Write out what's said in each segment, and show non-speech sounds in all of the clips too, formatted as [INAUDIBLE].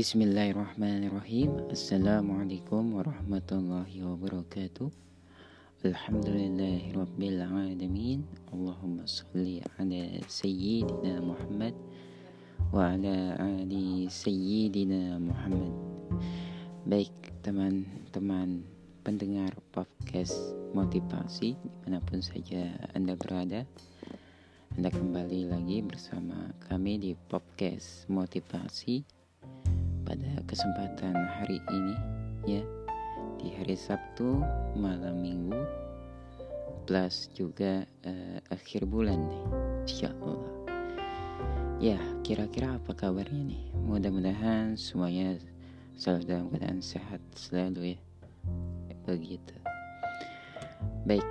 Bismillahirrahmanirrahim. Assalamualaikum warahmatullahi wabarakatuh. Alhamdulillahirabbil alamin Allahumma salli ala sayyidina Muhammad wa ala ali sayyidina Muhammad. Baik teman-teman pendengar podcast motivasi di mana pun saja Anda berada Anda kembali lagi bersama kami di podcast motivasi pada kesempatan hari ini ya. Di hari Sabtu malam Minggu plus juga uh, akhir bulan nih Insya Allah ya kira-kira apa kabarnya nih? Mudah-mudahan semuanya selalu dalam keadaan sehat selalu ya. Begitu. Baik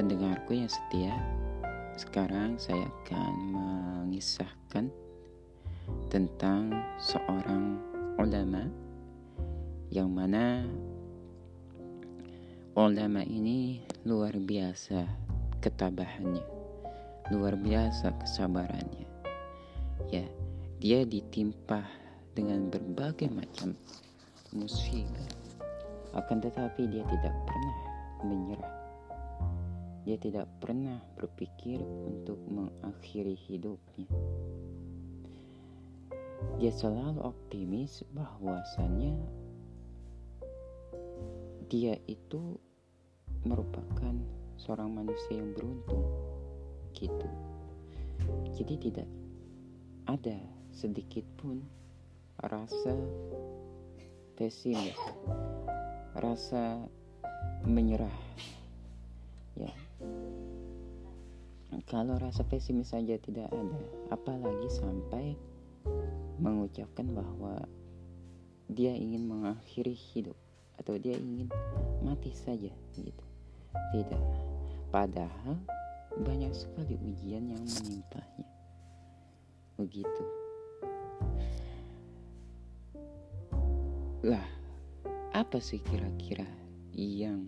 pendengarku yang setia sekarang saya akan mengisahkan tentang seorang ulama yang mana ulama ini luar biasa ketabahannya, luar biasa kesabarannya. Ya, dia ditimpa dengan berbagai macam musibah. Akan tetapi dia tidak pernah menyerah. Dia tidak pernah berpikir untuk mengakhiri hidupnya dia selalu optimis bahwasannya dia itu merupakan seorang manusia yang beruntung gitu. Jadi tidak ada sedikit pun rasa pesimis rasa menyerah ya. Kalau rasa pesimis saja tidak ada apalagi sampai mengucapkan bahwa dia ingin mengakhiri hidup atau dia ingin mati saja gitu. Tidak. Padahal banyak sekali ujian yang menimpanya. Begitu. Lah, apa sih kira-kira yang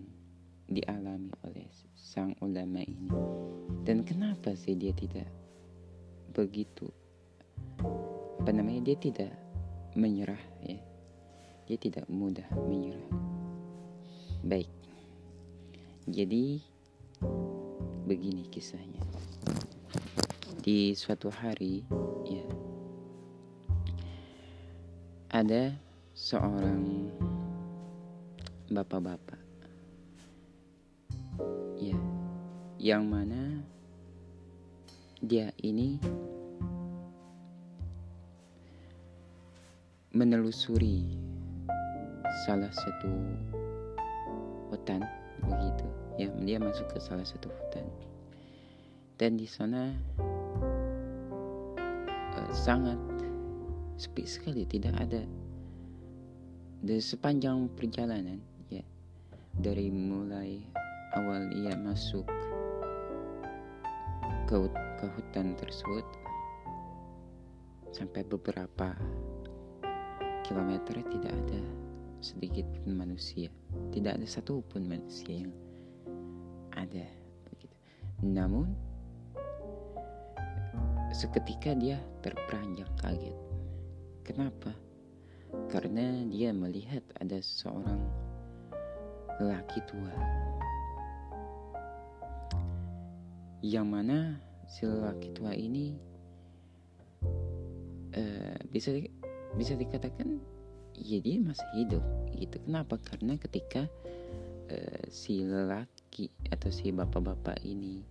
dialami oleh sang ulama ini? Dan kenapa sih dia tidak begitu apa namanya? Dia tidak menyerah ya. Dia tidak mudah menyerah. Baik. Jadi begini kisahnya. Di suatu hari ya ada seorang bapak-bapak ya yang mana dia ini menelusuri salah satu hutan begitu ya dia masuk ke salah satu hutan. Dan di sana uh, sangat sepi sekali. Tidak ada di sepanjang perjalanan ya dari mulai awal ia masuk ke, ke hutan tersebut sampai beberapa kilometer tidak ada sedikit pun manusia. Tidak ada satupun manusia yang ada begitu. Namun seketika dia terperanjak kaget. Kenapa? Karena dia melihat ada seorang lelaki tua. Yang mana si lelaki tua ini uh, bisa bisa dikatakan ya dia masih hidup gitu. Kenapa? Karena ketika uh, si lelaki atau si bapak-bapak ini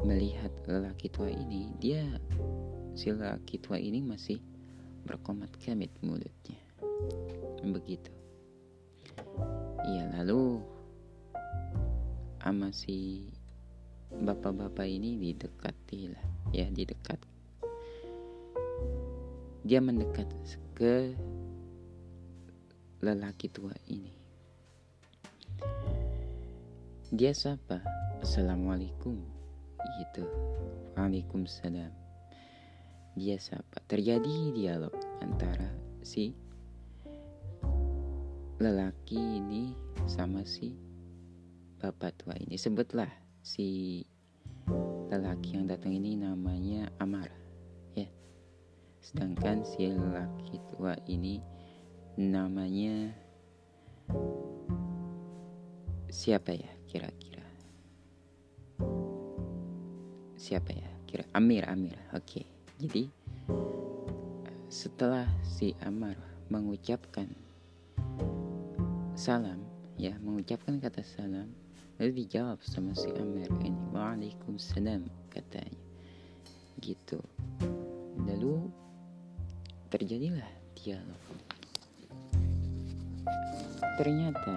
melihat lelaki tua ini dia si lelaki tua ini masih berkomat kamit mulutnya. Begitu. Iya lalu ama si bapak-bapak ini didekati lah ya didekat dia mendekat ke lelaki tua ini. Dia sapa, Assalamualaikum, gitu. Waalaikumsalam. Dia sapa. Terjadi dialog antara si lelaki ini sama si bapak tua ini. Sebutlah si lelaki yang datang ini namanya Amar sedangkan si laki tua ini namanya siapa ya kira-kira? Siapa ya? Kira Amir Amir. Oke. Jadi setelah si Amar mengucapkan salam ya mengucapkan kata salam lalu dijawab sama si Amir ini Waalaikumsalam katanya. Gitu. Lalu terjadilah dialog ternyata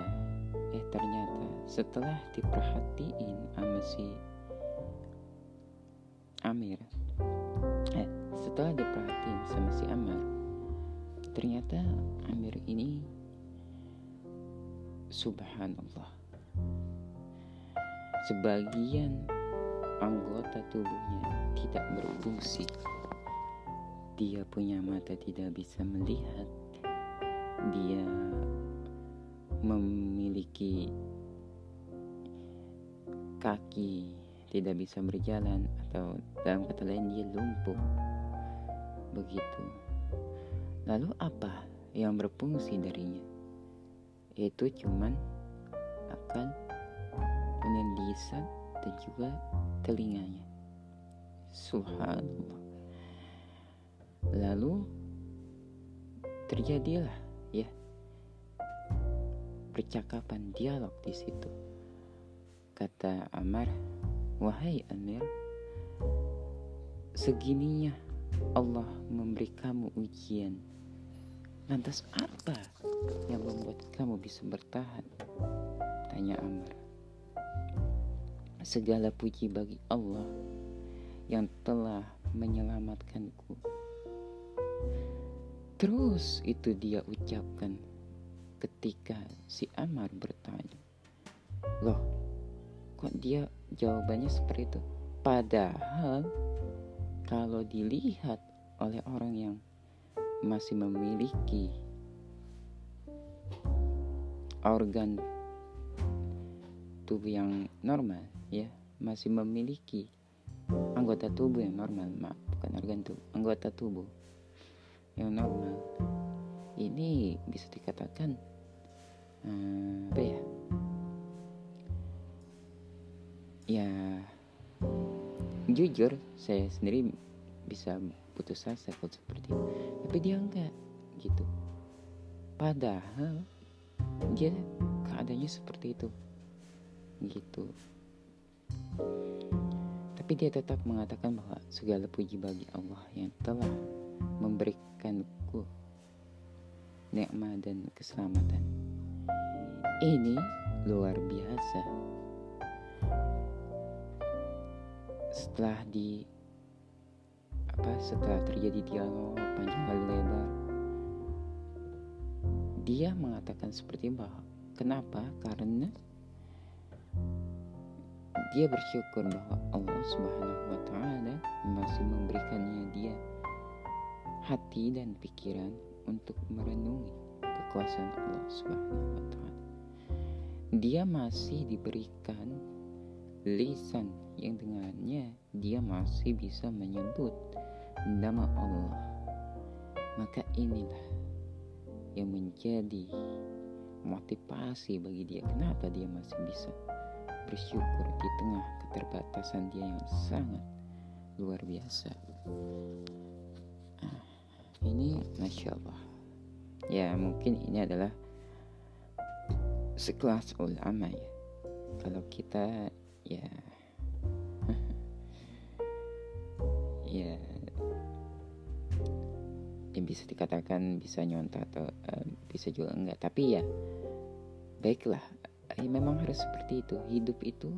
eh ternyata setelah diperhatiin sama si Amir eh setelah diperhatiin sama si Amir ternyata Amir ini subhanallah. Sebagian anggota tubuhnya tidak berfungsi dia punya mata tidak bisa melihat. Dia memiliki kaki tidak bisa berjalan atau dalam kata lain dia lumpuh. Begitu. Lalu apa yang berfungsi darinya? Yaitu cuman akan punya lisan dan juga telinganya. Subhanallah lalu terjadilah ya percakapan dialog di situ. Kata Amar, "Wahai Amir, segininya Allah memberi kamu ujian. Lantas apa yang membuat kamu bisa bertahan?" Tanya Amar. Segala puji bagi Allah yang telah menyelamatkanku. Terus itu dia ucapkan ketika si Amar bertanya, "Loh, kok dia jawabannya seperti itu?" Padahal kalau dilihat oleh orang yang masih memiliki organ tubuh yang normal ya masih memiliki anggota tubuh yang normal maaf bukan organ tubuh anggota tubuh yang normal. Ini bisa dikatakan hmm, apa ya? Ya jujur saya sendiri bisa putus asa kalau seperti itu. Tapi dia enggak gitu. Padahal dia keadaannya seperti itu. Gitu. Tapi dia tetap mengatakan bahwa segala puji bagi Allah yang telah memberikanku nikmat dan keselamatan ini luar biasa. Setelah di apa setelah terjadi dialog panjang kali lebar, dia mengatakan seperti bahwa kenapa? Karena dia bersyukur bahwa Allah Subhanahu wa taala masih memberikannya dia hati dan pikiran untuk merenungi kekuasaan Allah Subhanahu wa taala dia masih diberikan lisan yang dengannya dia masih bisa menyebut nama Allah. Maka inilah yang menjadi motivasi bagi dia. Kenapa dia masih bisa bersyukur di tengah keterbatasan dia yang sangat luar biasa. Ini masya Allah. Ya mungkin ini adalah sekelas ulama ya. Kalau kita ya. [LAUGHS] Ya. Ya bisa dikatakan bisa nyonta atau uh, bisa juga enggak. Tapi ya baiklah. Ya memang harus seperti itu. Hidup itu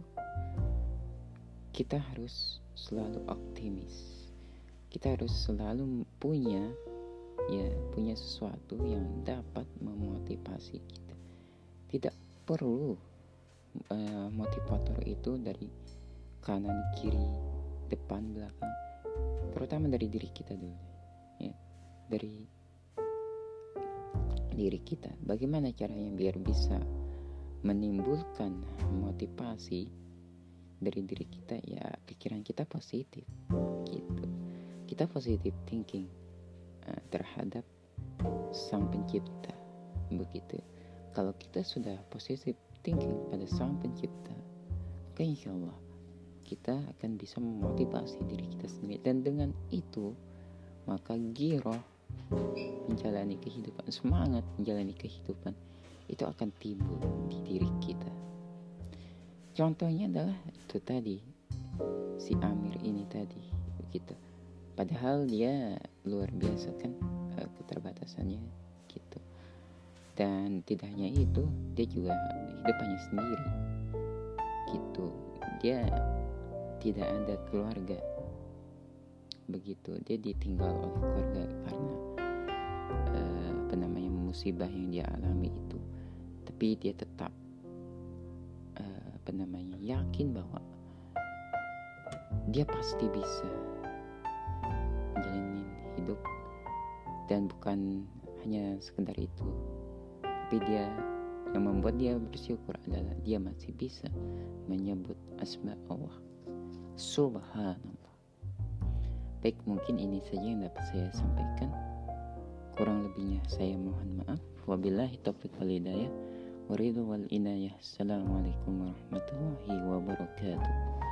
kita harus selalu optimis. Kita harus selalu punya ya punya sesuatu yang dapat memotivasi kita. Tidak perlu uh, motivator itu dari kanan kiri depan belakang. Terutama dari diri kita dulu ya. Dari diri kita. Bagaimana caranya biar bisa menimbulkan motivasi dari diri kita? Ya pikiran kita positif gitu. Kita positif thinking terhadap sang pencipta. Begitu. Kalau kita sudah positif thinking pada sang pencipta maka insya Allah kita akan bisa memotivasi diri kita sendiri. Dan dengan itu maka giroh menjalani kehidupan semangat menjalani kehidupan itu akan timbul di diri kita. Contohnya adalah itu tadi si Amir ini tadi begitu. Padahal dia luar biasa kan eh, keterbatasannya gitu. Dan tidak hanya itu dia juga hidup hanya sendiri gitu. Dia tidak ada keluarga begitu. Dia ditinggal oleh keluarga karena uh, apa namanya musibah yang dia alami itu. Tapi dia tetap uh, apa namanya yakin bahwa dia pasti bisa dan bukan hanya sekedar itu. Tapi dia yang membuat dia bersyukur adalah dia masih bisa menyebut asma Allah subhanallah. Baik mungkin ini saja yang dapat saya sampaikan. Kurang lebihnya saya mohon maaf. Wabillahi taufiq wal hidayah. Waridhu wal inayah. Assalamualaikum warahmatullahi wabarakatuh